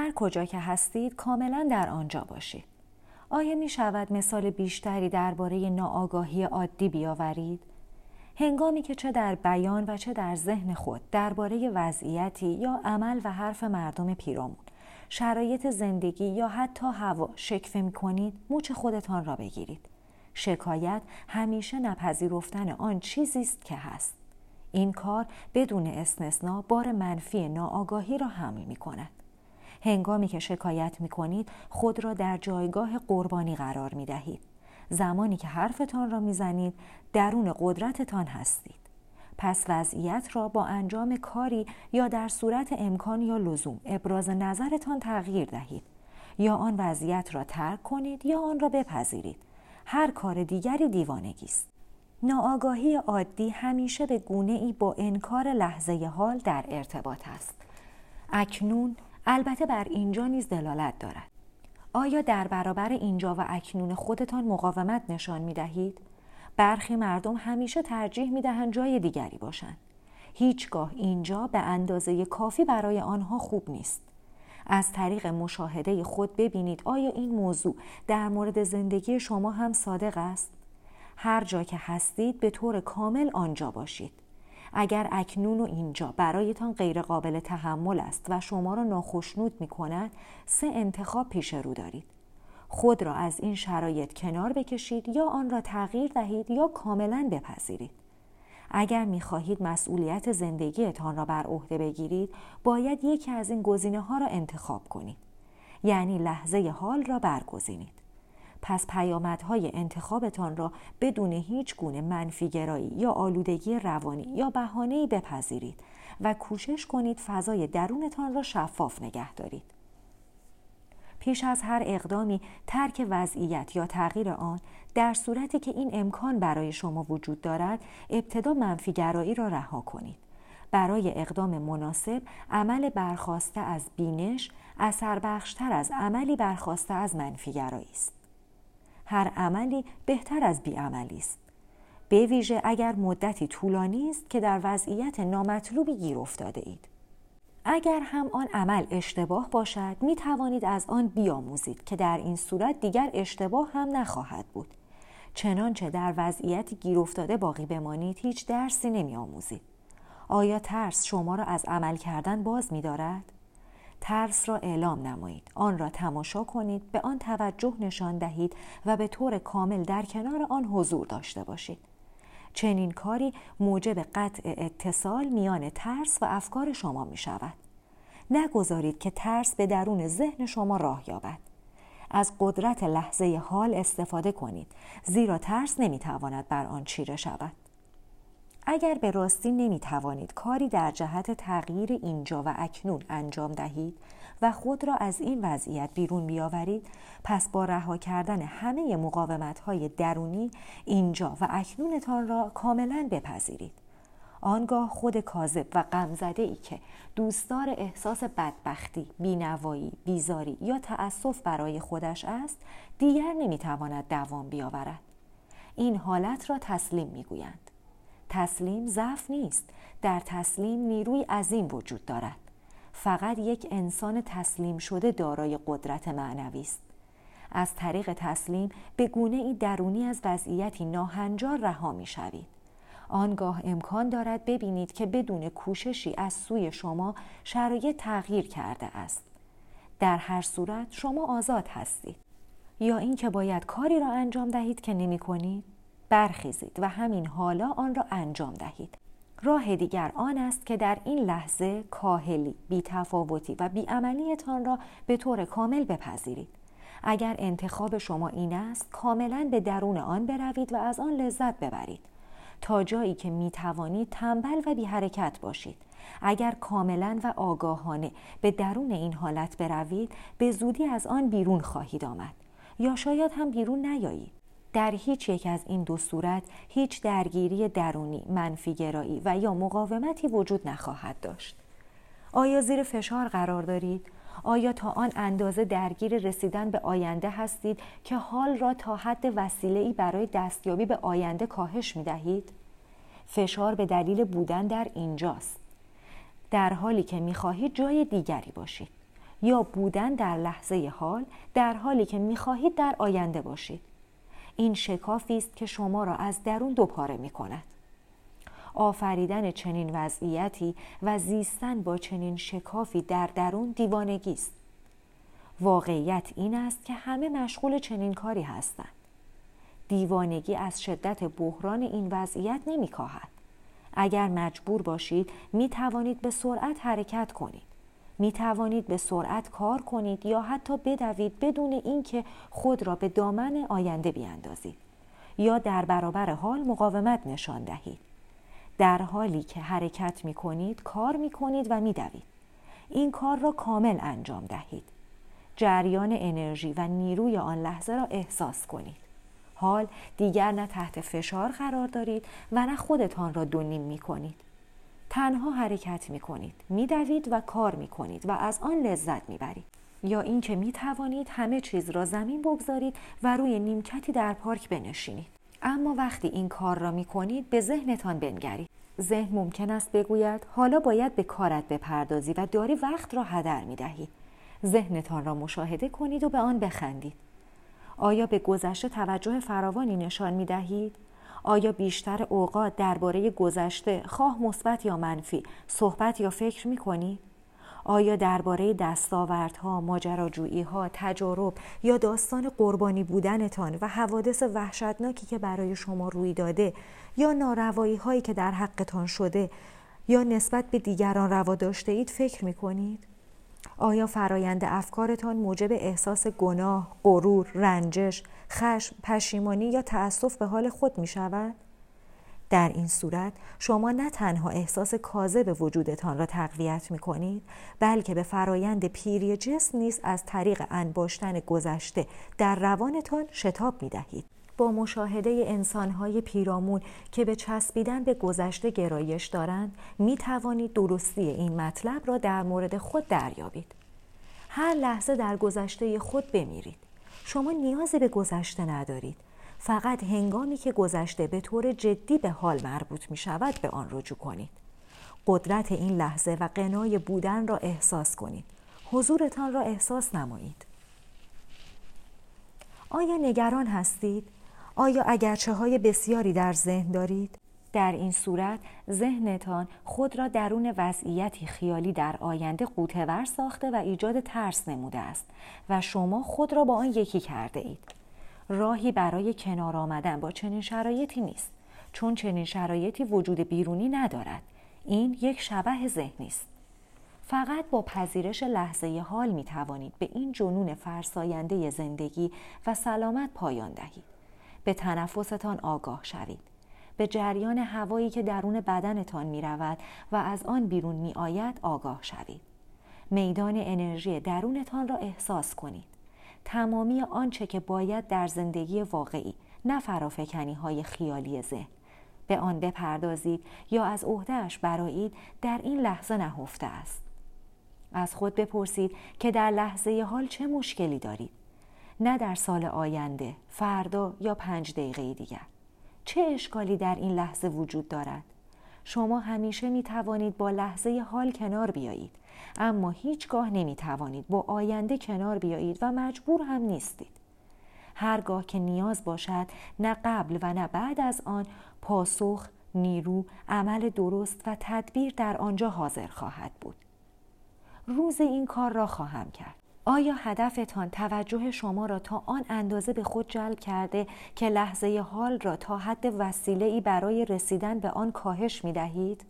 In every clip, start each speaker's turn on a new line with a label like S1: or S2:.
S1: هر کجا که هستید کاملا در آنجا باشید. آیا می شود مثال بیشتری درباره ناآگاهی عادی بیاورید؟ هنگامی که چه در بیان و چه در ذهن خود درباره وضعیتی یا عمل و حرف مردم پیرامون شرایط زندگی یا حتی هوا شکفه می کنید موچ خودتان را بگیرید شکایت همیشه نپذیرفتن آن چیزی است که هست این کار بدون استثنا بار منفی ناآگاهی را حمل می کند هنگامی که شکایت می کنید خود را در جایگاه قربانی قرار می دهید زمانی که حرفتان را می‌زنید درون قدرتتان هستید. پس وضعیت را با انجام کاری یا در صورت امکان یا لزوم ابراز نظرتان تغییر دهید. یا آن وضعیت را ترک کنید یا آن را بپذیرید. هر کار دیگری دیوانگی است. ناآگاهی عادی همیشه به گونه ای با انکار لحظه حال در ارتباط است. اکنون البته بر اینجا نیز دلالت دارد آیا در برابر اینجا و اکنون خودتان مقاومت نشان می دهید؟ برخی مردم همیشه ترجیح می دهند جای دیگری باشند. هیچگاه اینجا به اندازه کافی برای آنها خوب نیست. از طریق مشاهده خود ببینید آیا این موضوع در مورد زندگی شما هم صادق است؟ هر جا که هستید به طور کامل آنجا باشید. اگر اکنون و اینجا برایتان غیرقابل تحمل است و شما را ناخشنود می کند سه انتخاب پیش رو دارید. خود را از این شرایط کنار بکشید یا آن را تغییر دهید یا کاملا بپذیرید. اگر می خواهید مسئولیت زندگیتان را بر عهده بگیرید باید یکی از این گزینه ها را انتخاب کنید. یعنی لحظه حال را برگزینید. پس پیامدهای انتخابتان را بدون هیچ گونه منفیگرایی یا آلودگی روانی یا بهانه‌ای بپذیرید و کوشش کنید فضای درونتان را شفاف نگه دارید. پیش از هر اقدامی ترک وضعیت یا تغییر آن در صورتی که این امکان برای شما وجود دارد ابتدا منفیگرایی را رها کنید. برای اقدام مناسب عمل برخواسته از بینش اثر بخشتر از عملی برخواسته از منفیگرایی است. هر عملی بهتر از بیعملی است. به ویژه اگر مدتی طولانی است که در وضعیت نامطلوبی گیر افتاده اید. اگر هم آن عمل اشتباه باشد می توانید از آن بیاموزید که در این صورت دیگر اشتباه هم نخواهد بود. چنانچه در وضعیتی گیر افتاده باقی بمانید هیچ درسی نمی آموزید. آیا ترس شما را از عمل کردن باز می دارد؟ ترس را اعلام نمایید. آن را تماشا کنید به آن توجه نشان دهید و به طور کامل در کنار آن حضور داشته باشید. چنین کاری موجب قطع اتصال میان ترس و افکار شما می شود. نگذارید که ترس به درون ذهن شما راه یابد. از قدرت لحظه حال استفاده کنید زیرا ترس نمی‌تواند بر آن چیره شود. اگر به راستی نمی توانید کاری در جهت تغییر اینجا و اکنون انجام دهید و خود را از این وضعیت بیرون بیاورید پس با رها کردن همه مقاومت های درونی اینجا و اکنونتان را کاملا بپذیرید. آنگاه خود کاذب و غمزده ای که دوستدار احساس بدبختی، بینوایی، بیزاری یا تأسف برای خودش است دیگر نمی‌تواند دوام بیاورد. این حالت را تسلیم می‌گویند. تسلیم ضعف نیست در تسلیم نیروی عظیم وجود دارد فقط یک انسان تسلیم شده دارای قدرت معنوی است از طریق تسلیم به گونه ای درونی از وضعیتی ناهنجار رها می شوید. آنگاه امکان دارد ببینید که بدون کوششی از سوی شما شرایط تغییر کرده است. در هر صورت شما آزاد هستید. یا اینکه باید کاری را انجام دهید که نمی کنید؟ برخیزید و همین حالا آن را انجام دهید راه دیگر آن است که در این لحظه کاهلی، بیتفاوتی و بیعملیتان را به طور کامل بپذیرید. اگر انتخاب شما این است کاملا به درون آن بروید و از آن لذت ببرید. تا جایی که می توانید تنبل و بی حرکت باشید. اگر کاملا و آگاهانه به درون این حالت بروید به زودی از آن بیرون خواهید آمد یا شاید هم بیرون نیایید. در هیچ یک از این دو صورت هیچ درگیری درونی، منفیگرایی و یا مقاومتی وجود نخواهد داشت. آیا زیر فشار قرار دارید؟ آیا تا آن اندازه درگیر رسیدن به آینده هستید که حال را تا حد وسیله‌ای برای دستیابی به آینده کاهش می دهید؟ فشار به دلیل بودن در اینجاست. در حالی که می خواهید جای دیگری باشید. یا بودن در لحظه حال در حالی که می‌خواهید در آینده باشید این شکافی است که شما را از درون دوپاره می کند. آفریدن چنین وضعیتی و زیستن با چنین شکافی در درون دیوانگی است. واقعیت این است که همه مشغول چنین کاری هستند. دیوانگی از شدت بحران این وضعیت نمیکاهد. اگر مجبور باشید می توانید به سرعت حرکت کنید. می توانید به سرعت کار کنید یا حتی بدوید بدون اینکه خود را به دامن آینده بیاندازید یا در برابر حال مقاومت نشان دهید. در حالی که حرکت می کنید کار می کنید و می دوید. این کار را کامل انجام دهید. جریان انرژی و نیروی آن لحظه را احساس کنید. حال دیگر نه تحت فشار قرار دارید و نه خودتان را دونیم می کنید. تنها حرکت می کنید، می دوید و کار می کنید و از آن لذت می برید. یا اینکه می توانید همه چیز را زمین بگذارید و روی نیمکتی در پارک بنشینید. اما وقتی این کار را می کنید به ذهنتان بنگرید. ذهن ممکن است بگوید حالا باید به کارت بپردازی و داری وقت را هدر می دهی. ذهنتان را مشاهده کنید و به آن بخندید. آیا به گذشته توجه فراوانی نشان می دهید؟ آیا بیشتر اوقات درباره گذشته خواه مثبت یا منفی صحبت یا فکر می کنید؟ آیا درباره دستاوردها، ماجراجوییها، تجارب یا داستان قربانی بودنتان و حوادث وحشتناکی که برای شما روی داده یا ناروایی هایی که در حقتان شده یا نسبت به دیگران روا داشته اید فکر می کنید؟ آیا فرایند افکارتان موجب احساس گناه، غرور، رنجش، خشم، پشیمانی یا تأسف به حال خود می شود؟ در این صورت شما نه تنها احساس کاذب وجودتان را تقویت می کنید بلکه به فرایند پیری جسم نیز از طریق انباشتن گذشته در روانتان شتاب می دهید. با مشاهده انسانهای پیرامون که به چسبیدن به گذشته گرایش دارند می توانید درستی این مطلب را در مورد خود دریابید. هر لحظه در گذشته خود بمیرید. شما نیازی به گذشته ندارید. فقط هنگامی که گذشته به طور جدی به حال مربوط می شود به آن رجوع کنید. قدرت این لحظه و قنای بودن را احساس کنید. حضورتان را احساس نمایید. آیا نگران هستید؟ آیا اگرچه های بسیاری در ذهن دارید؟ در این صورت ذهنتان خود را درون وضعیتی خیالی در آینده قوتور ساخته و ایجاد ترس نموده است و شما خود را با آن یکی کرده اید. راهی برای کنار آمدن با چنین شرایطی نیست چون چنین شرایطی وجود بیرونی ندارد. این یک شبه ذهنی است. فقط با پذیرش لحظه حال می توانید به این جنون فرساینده زندگی و سلامت پایان دهید. به تنفستان آگاه شوید. به جریان هوایی که درون بدنتان می رود و از آن بیرون می آید آگاه شوید. میدان انرژی درونتان را احساس کنید. تمامی آنچه که باید در زندگی واقعی نه فرافکنی های خیالی ذهن به آن بپردازید یا از عهدهش برایید در این لحظه نهفته است. از خود بپرسید که در لحظه حال چه مشکلی دارید نه در سال آینده، فردا یا پنج دقیقه دیگر. چه اشکالی در این لحظه وجود دارد؟ شما همیشه می توانید با لحظه حال کنار بیایید اما هیچگاه نمی توانید با آینده کنار بیایید و مجبور هم نیستید. هرگاه که نیاز باشد نه قبل و نه بعد از آن پاسخ، نیرو، عمل درست و تدبیر در آنجا حاضر خواهد بود. روز این کار را خواهم کرد. آیا هدفتان توجه شما را تا آن اندازه به خود جلب کرده که لحظه حال را تا حد وسیله ای برای رسیدن به آن کاهش می دهید؟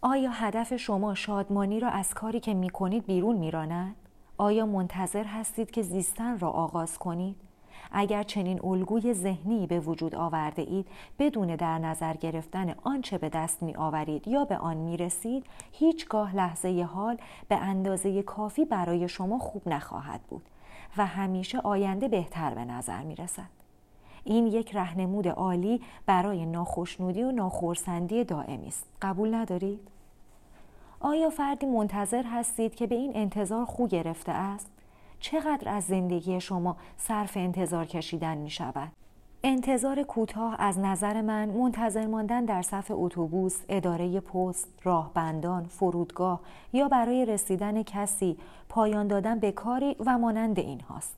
S1: آیا هدف شما شادمانی را از کاری که می کنید بیرون می راند؟ آیا منتظر هستید که زیستن را آغاز کنید؟ اگر چنین الگوی ذهنی به وجود آورده اید بدون در نظر گرفتن آنچه به دست می آورید یا به آن می رسید هیچگاه لحظه حال به اندازه کافی برای شما خوب نخواهد بود و همیشه آینده بهتر به نظر می رسد. این یک رهنمود عالی برای ناخشنودی و ناخورسندی دائمی است. قبول ندارید؟ آیا فردی منتظر هستید که به این انتظار خو گرفته است؟ چقدر از زندگی شما صرف انتظار کشیدن می شود؟ انتظار کوتاه از نظر من منتظر ماندن در صف اتوبوس، اداره پست، راهبندان، فرودگاه یا برای رسیدن کسی پایان دادن به کاری و مانند این هاست.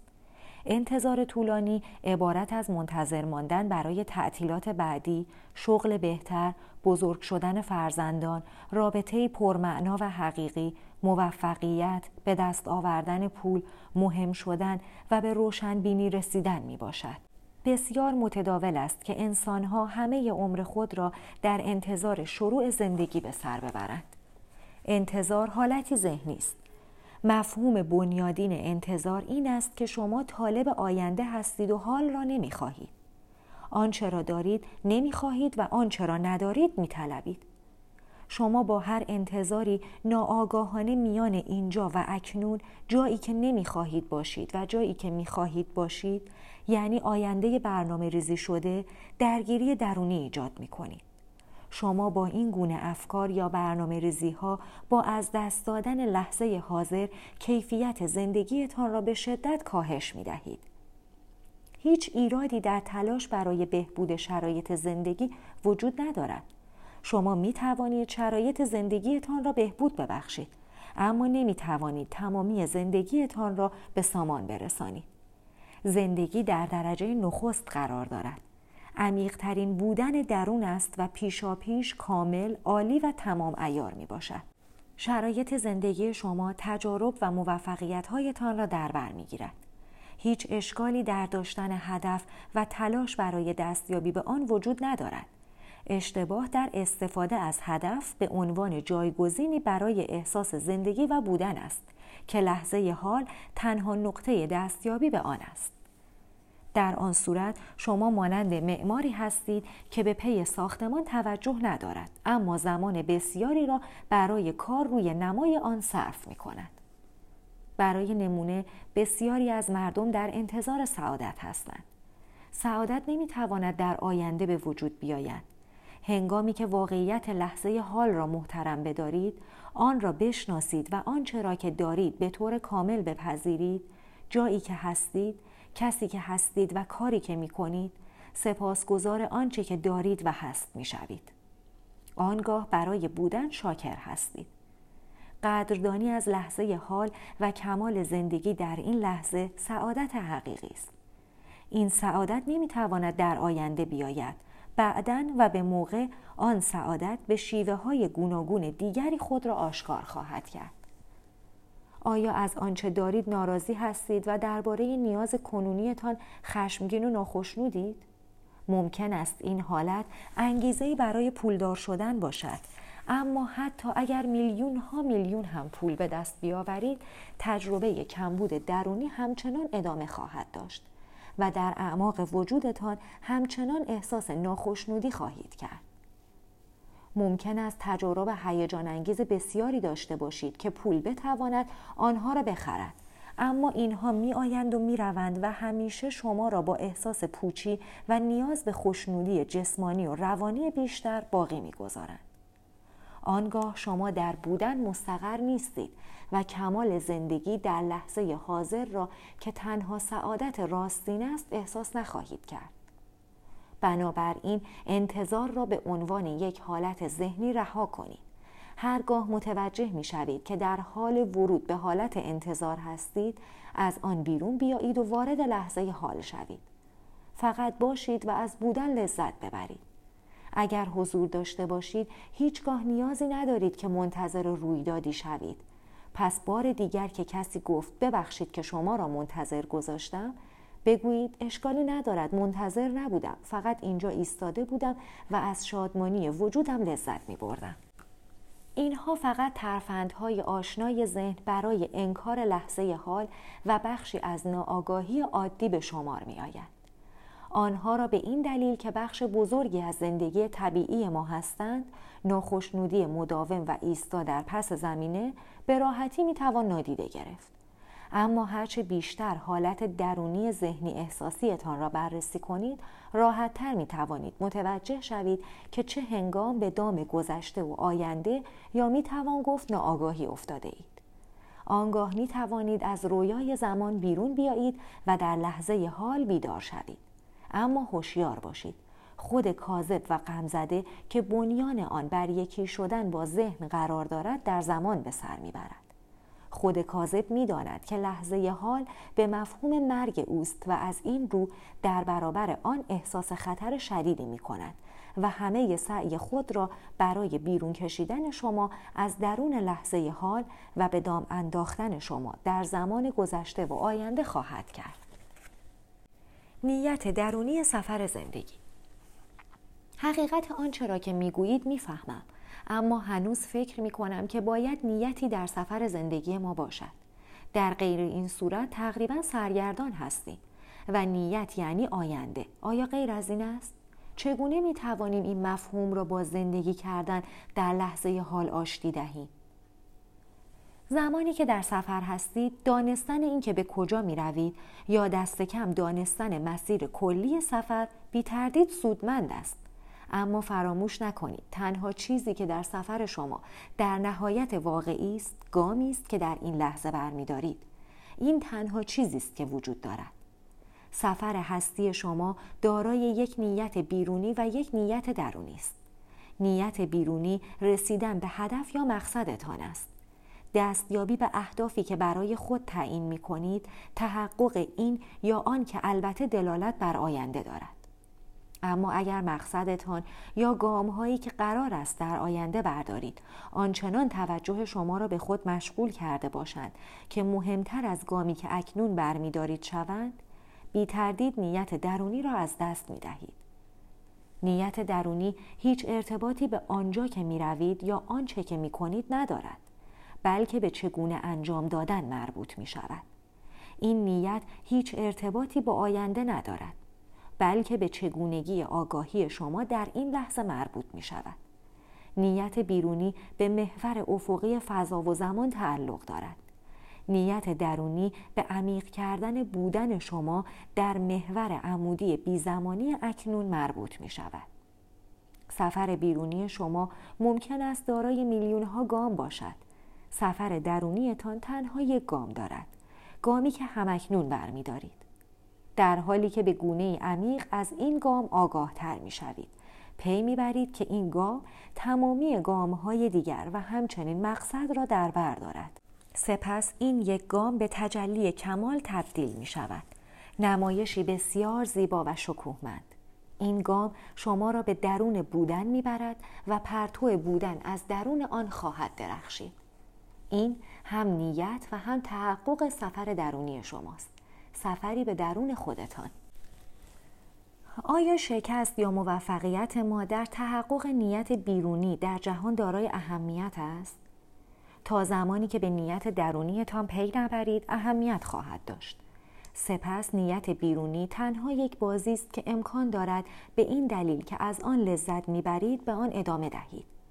S1: انتظار طولانی عبارت از منتظر ماندن برای تعطیلات بعدی، شغل بهتر، بزرگ شدن فرزندان، رابطه پرمعنا و حقیقی، موفقیت، به دست آوردن پول، مهم شدن و به روشنبینی رسیدن می باشد. بسیار متداول است که انسانها همه عمر خود را در انتظار شروع زندگی به سر ببرند. انتظار حالتی ذهنی است. مفهوم بنیادین انتظار این است که شما طالب آینده هستید و حال را نمی‌خواهید. آنچه را دارید نمی‌خواهید و آنچه را ندارید میطلبید. شما با هر انتظاری ناآگاهانه میان اینجا و اکنون جایی که نمی‌خواهید باشید و جایی که می‌خواهید باشید یعنی آینده برنامه ریزی شده درگیری درونی ایجاد می کنید. شما با این گونه افکار یا برنامه ریزی ها با از دست دادن لحظه حاضر کیفیت زندگیتان را به شدت کاهش می دهید. هیچ ایرادی در تلاش برای بهبود شرایط زندگی وجود ندارد. شما می توانید شرایط زندگیتان را بهبود ببخشید اما نمی توانید تمامی زندگیتان را به سامان برسانید. زندگی در درجه نخست قرار دارد عمیقترین بودن درون است و پیشا پیش کامل، عالی و تمام ایار می باشد. شرایط زندگی شما تجارب و موفقیت هایتان را در بر می گیرد. هیچ اشکالی در داشتن هدف و تلاش برای دستیابی به آن وجود ندارد. اشتباه در استفاده از هدف به عنوان جایگزینی برای احساس زندگی و بودن است که لحظه حال تنها نقطه دستیابی به آن است. در آن صورت شما مانند معماری هستید که به پی ساختمان توجه ندارد اما زمان بسیاری را برای کار روی نمای آن صرف می کند. برای نمونه بسیاری از مردم در انتظار سعادت هستند. سعادت نمی تواند در آینده به وجود بیاید. هنگامی که واقعیت لحظه حال را محترم بدارید، آن را بشناسید و آنچه را که دارید به طور کامل بپذیرید، جایی که هستید، کسی که هستید و کاری که می کنید سپاسگزار آنچه که دارید و هست می شوید. آنگاه برای بودن شاکر هستید. قدردانی از لحظه حال و کمال زندگی در این لحظه سعادت حقیقی است. این سعادت نمی‌تواند در آینده بیاید. بعدا و به موقع آن سعادت به شیوه های گوناگون دیگری خود را آشکار خواهد کرد. آیا از آنچه دارید ناراضی هستید و درباره نیاز کنونیتان خشمگین و ناخشنودید؟ ممکن است این حالت انگیزه برای پولدار شدن باشد اما حتی اگر میلیون ها میلیون هم پول به دست بیاورید تجربه کمبود درونی همچنان ادامه خواهد داشت و در اعماق وجودتان همچنان احساس ناخشنودی خواهید کرد. ممکن است تجارب هیجان انگیز بسیاری داشته باشید که پول بتواند آنها را بخرد. اما اینها می آیند و می روند و همیشه شما را با احساس پوچی و نیاز به خوشنودی جسمانی و روانی بیشتر باقی می گذارند. آنگاه شما در بودن مستقر نیستید. و کمال زندگی در لحظه حاضر را که تنها سعادت راستین است احساس نخواهید کرد. بنابراین انتظار را به عنوان یک حالت ذهنی رها کنید. هرگاه متوجه می شوید که در حال ورود به حالت انتظار هستید از آن بیرون بیایید و وارد لحظه حال شوید. فقط باشید و از بودن لذت ببرید. اگر حضور داشته باشید هیچگاه نیازی ندارید که منتظر رویدادی شوید. پس بار دیگر که کسی گفت ببخشید که شما را منتظر گذاشتم بگویید اشکالی ندارد منتظر نبودم فقط اینجا ایستاده بودم و از شادمانی وجودم لذت می بردم. اینها فقط ترفندهای آشنای ذهن برای انکار لحظه حال و بخشی از ناآگاهی عادی به شمار می آید. آنها را به این دلیل که بخش بزرگی از زندگی طبیعی ما هستند ناخشنودی مداوم و ایستا در پس زمینه به راحتی می توان نادیده گرفت اما هرچه بیشتر حالت درونی ذهنی احساسیتان را بررسی کنید راحت تر می توانید متوجه شوید که چه هنگام به دام گذشته و آینده یا می توان گفت ناآگاهی افتاده اید. آنگاه می توانید از رویای زمان بیرون بیایید و در لحظه حال بیدار شوید. اما هوشیار باشید خود کاذب و غمزده که بنیان آن بر یکی شدن با ذهن قرار دارد در زمان به سر می‌برد خود کاذب می‌داند که لحظه حال به مفهوم مرگ اوست و از این رو در برابر آن احساس خطر شدیدی می کند و همه سعی خود را برای بیرون کشیدن شما از درون لحظه حال و به دام انداختن شما در زمان گذشته و آینده خواهد کرد. نیت درونی سفر زندگی. حقیقت آنچه را که می‌گویید می‌فهمم اما هنوز فکر می کنم که باید نیتی در سفر زندگی ما باشد. در غیر این صورت تقریبا سرگردان هستیم و نیت یعنی آینده. آیا غیر از این است؟ چگونه می توانیم این مفهوم را با زندگی کردن در لحظه حال آشتی دهیم؟ زمانی که در سفر هستید دانستن اینکه به کجا می روید یا دست کم دانستن مسیر کلی سفر بی تردید سودمند است. اما فراموش نکنید تنها چیزی که در سفر شما در نهایت واقعی است گامی است که در این لحظه برمیدارید. این تنها چیزی است که وجود دارد. سفر هستی شما دارای یک نیت بیرونی و یک نیت درونی است. نیت بیرونی رسیدن به هدف یا مقصدتان است. دستیابی به اهدافی که برای خود تعیین می کنید تحقق این یا آن که البته دلالت بر آینده دارد اما اگر مقصدتان یا گام هایی که قرار است در آینده بردارید آنچنان توجه شما را به خود مشغول کرده باشند که مهمتر از گامی که اکنون برمیدارید شوند بی تردید نیت درونی را از دست می دهید. نیت درونی هیچ ارتباطی به آنجا که می روید یا آنچه که می کنید ندارد بلکه به چگونه انجام دادن مربوط می شود. این نیت هیچ ارتباطی با آینده ندارد بلکه به چگونگی آگاهی شما در این لحظه مربوط می شود. نیت بیرونی به محور افقی فضا و زمان تعلق دارد. نیت درونی به عمیق کردن بودن شما در محور عمودی بیزمانی اکنون مربوط می شود. سفر بیرونی شما ممکن است دارای میلیون ها گام باشد. سفر درونیتان تنها یک گام دارد. گامی که همکنون برمیدارید. در حالی که به گونه عمیق از این گام آگاه تر می شوید. پی می برید که این گام تمامی گام های دیگر و همچنین مقصد را در بر دارد. سپس این یک گام به تجلی کمال تبدیل می شود. نمایشی بسیار زیبا و شکوهمند. این گام شما را به درون بودن می برد و پرتو بودن از درون آن خواهد درخشید. این هم نیت و هم تحقق سفر درونی شماست. سفری به درون خودتان آیا شکست یا موفقیت ما در تحقق نیت بیرونی در جهان دارای اهمیت است؟ تا زمانی که به نیت درونیتان پی نبرید اهمیت خواهد داشت. سپس نیت بیرونی تنها یک بازی است که امکان دارد به این دلیل که از آن لذت می‌برید به آن ادامه دهید.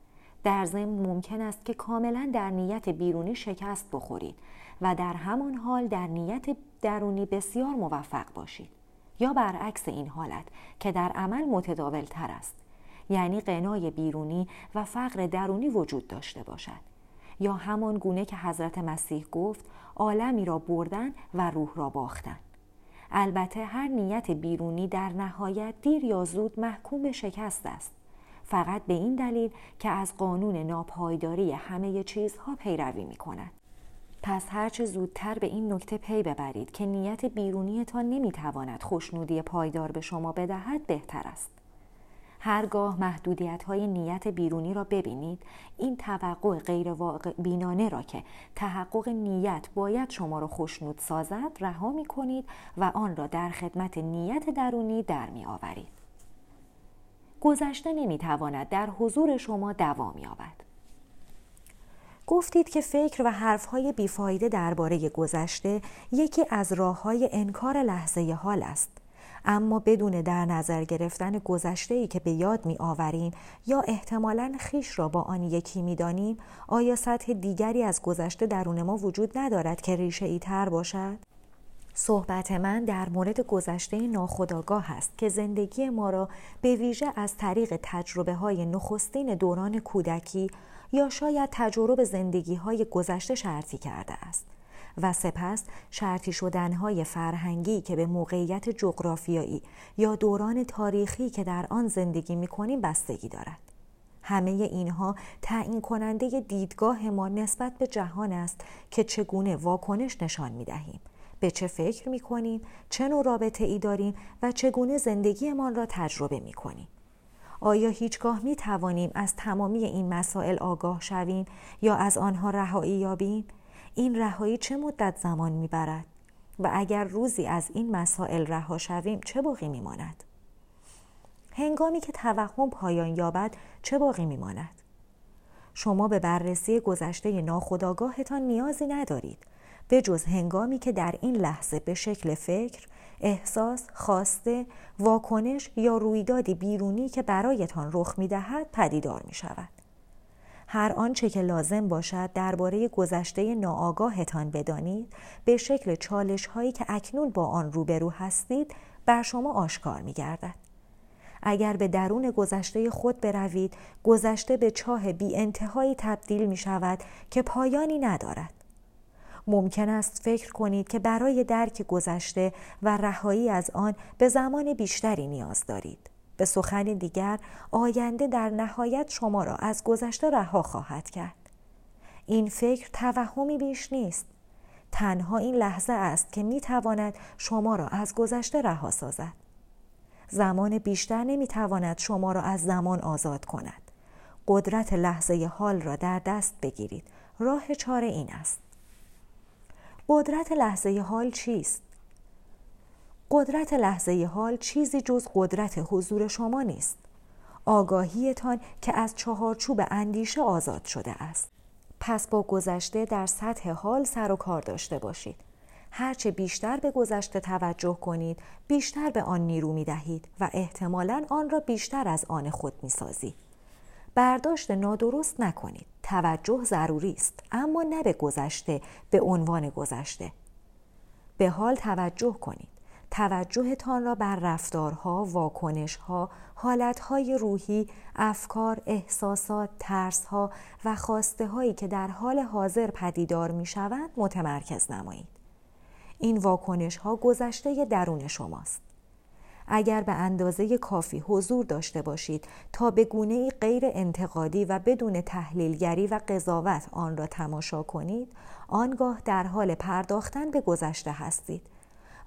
S1: در ضمن ممکن است که کاملا در نیت بیرونی شکست بخورید و در همان حال در نیت درونی بسیار موفق باشید. یا برعکس این حالت که در عمل متداول تر است یعنی قنای بیرونی و فقر درونی وجود داشته باشد. یا همان گونه که حضرت مسیح گفت عالمی را بردن و روح را باختن. البته هر نیت بیرونی در نهایت دیر یا زود محکوم به شکست است. فقط به این دلیل که از قانون ناپایداری همه چیزها پیروی می کند. پس هرچه زودتر به این نکته پی ببرید که نیت بیرونیتان نمی‌تواند خوشنودی پایدار به شما بدهد بهتر است. هرگاه محدودیت های نیت بیرونی را ببینید این توقع غیر بینانه را که تحقق نیت باید شما را خوشنود سازد رها می کنید و آن را در خدمت نیت درونی در می آورید. گذشته نمی تواند در حضور شما دوام یابد. گفتید که فکر و حرفهای بیفایده درباره گذشته یکی از راه های انکار لحظه حال است. اما بدون در نظر گرفتن گذشته ای که به یاد می آوریم یا احتمالا خیش را با آن یکی می دانیم آیا سطح دیگری از گذشته درون ما وجود ندارد که ریشه ای تر باشد؟ صحبت من در مورد گذشته ناخداگاه است که زندگی ما را به ویژه از طریق تجربه های نخستین دوران کودکی یا شاید تجربه زندگی های گذشته شرطی کرده است و سپس شرطی شدنهای فرهنگی که به موقعیت جغرافیایی یا دوران تاریخی که در آن زندگی می کنیم بستگی دارد. همه اینها تعیین کننده دیدگاه ما نسبت به جهان است که چگونه واکنش نشان می دهیم. به چه فکر می کنیم، چه نوع رابطه ای داریم و چگونه زندگیمان را تجربه می کنیم. آیا هیچگاه می توانیم از تمامی این مسائل آگاه شویم یا از آنها رهایی یابیم؟ این رهایی چه مدت زمان می برد؟ و اگر روزی از این مسائل رها شویم چه باقی می ماند؟ هنگامی که توهم پایان یابد چه باقی می ماند؟ شما به بررسی گذشته ناخودآگاهتان نیازی ندارید به جز هنگامی که در این لحظه به شکل فکر، احساس، خواسته، واکنش یا رویدادی بیرونی که برایتان رخ می دهد پدیدار می شود. هر آنچه که لازم باشد درباره گذشته ناآگاهتان بدانید به شکل چالش هایی که اکنون با آن روبرو هستید بر شما آشکار می گردد. اگر به درون گذشته خود بروید گذشته به چاه بی انتهایی تبدیل می شود که پایانی ندارد. ممکن است فکر کنید که برای درک گذشته و رهایی از آن به زمان بیشتری نیاز دارید. به سخن دیگر آینده در نهایت شما را از گذشته رها خواهد کرد. این فکر توهمی بیش نیست. تنها این لحظه است که می تواند شما را از گذشته رها سازد. زمان بیشتر نمی تواند شما را از زمان آزاد کند. قدرت لحظه حال را در دست بگیرید. راه چاره این است. قدرت لحظه حال چیست؟ قدرت لحظه حال چیزی جز قدرت حضور شما نیست. آگاهیتان که از چهارچوب اندیشه آزاد شده است. پس با گذشته در سطح حال سر و کار داشته باشید. هرچه بیشتر به گذشته توجه کنید، بیشتر به آن نیرو می دهید و احتمالا آن را بیشتر از آن خود می سازید. برداشت نادرست نکنید. توجه ضروری است اما نه به گذشته به عنوان گذشته. به حال توجه کنید. توجهتان را بر رفتارها، واکنشها، حالتهای روحی، افکار، احساسات، ترسها و خواسته هایی که در حال حاضر پدیدار می شوند متمرکز نمایید. این واکنش ها گذشته درون شماست. اگر به اندازه کافی حضور داشته باشید تا به گونه غیر انتقادی و بدون تحلیلگری و قضاوت آن را تماشا کنید آنگاه در حال پرداختن به گذشته هستید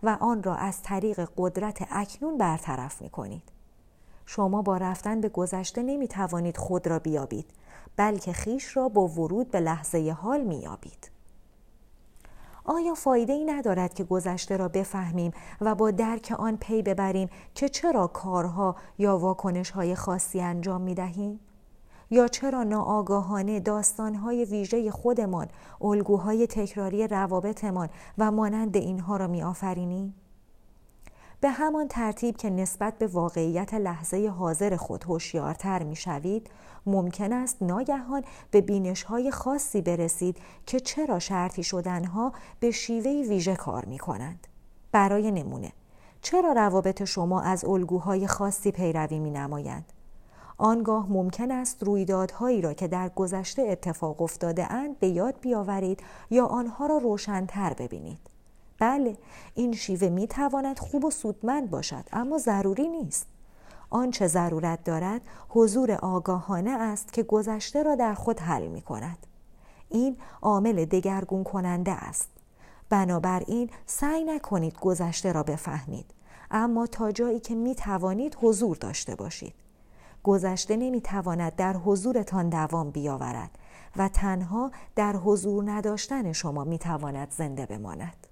S1: و آن را از طریق قدرت اکنون برطرف می کنید. شما با رفتن به گذشته نمی توانید خود را بیابید بلکه خیش را با ورود به لحظه حال می یابید. آیا فایده ای ندارد که گذشته را بفهمیم و با درک آن پی ببریم که چرا کارها یا واکنشهای خاصی انجام می دهیم؟ یا چرا ناآگاهانه داستانهای ویژه خودمان، الگوهای تکراری روابطمان و مانند اینها را می آفرینیم؟ به همان ترتیب که نسبت به واقعیت لحظه حاضر خود هوشیارتر می شوید، ممکن است ناگهان به بینش های خاصی برسید که چرا شرطی شدنها به شیوه ویژه کار می کنند. برای نمونه، چرا روابط شما از الگوهای خاصی پیروی می نمایند؟ آنگاه ممکن است رویدادهایی را که در گذشته اتفاق افتاده اند به یاد بیاورید یا آنها را روشنتر ببینید. بله این شیوه می تواند خوب و سودمند باشد اما ضروری نیست. آنچه ضرورت دارد حضور آگاهانه است که گذشته را در خود حل می کند. این عامل دگرگون کننده است. بنابراین سعی نکنید گذشته را بفهمید اما تا جایی که می توانید حضور داشته باشید. گذشته نمی تواند در حضورتان دوام بیاورد و تنها در حضور نداشتن شما می تواند زنده بماند.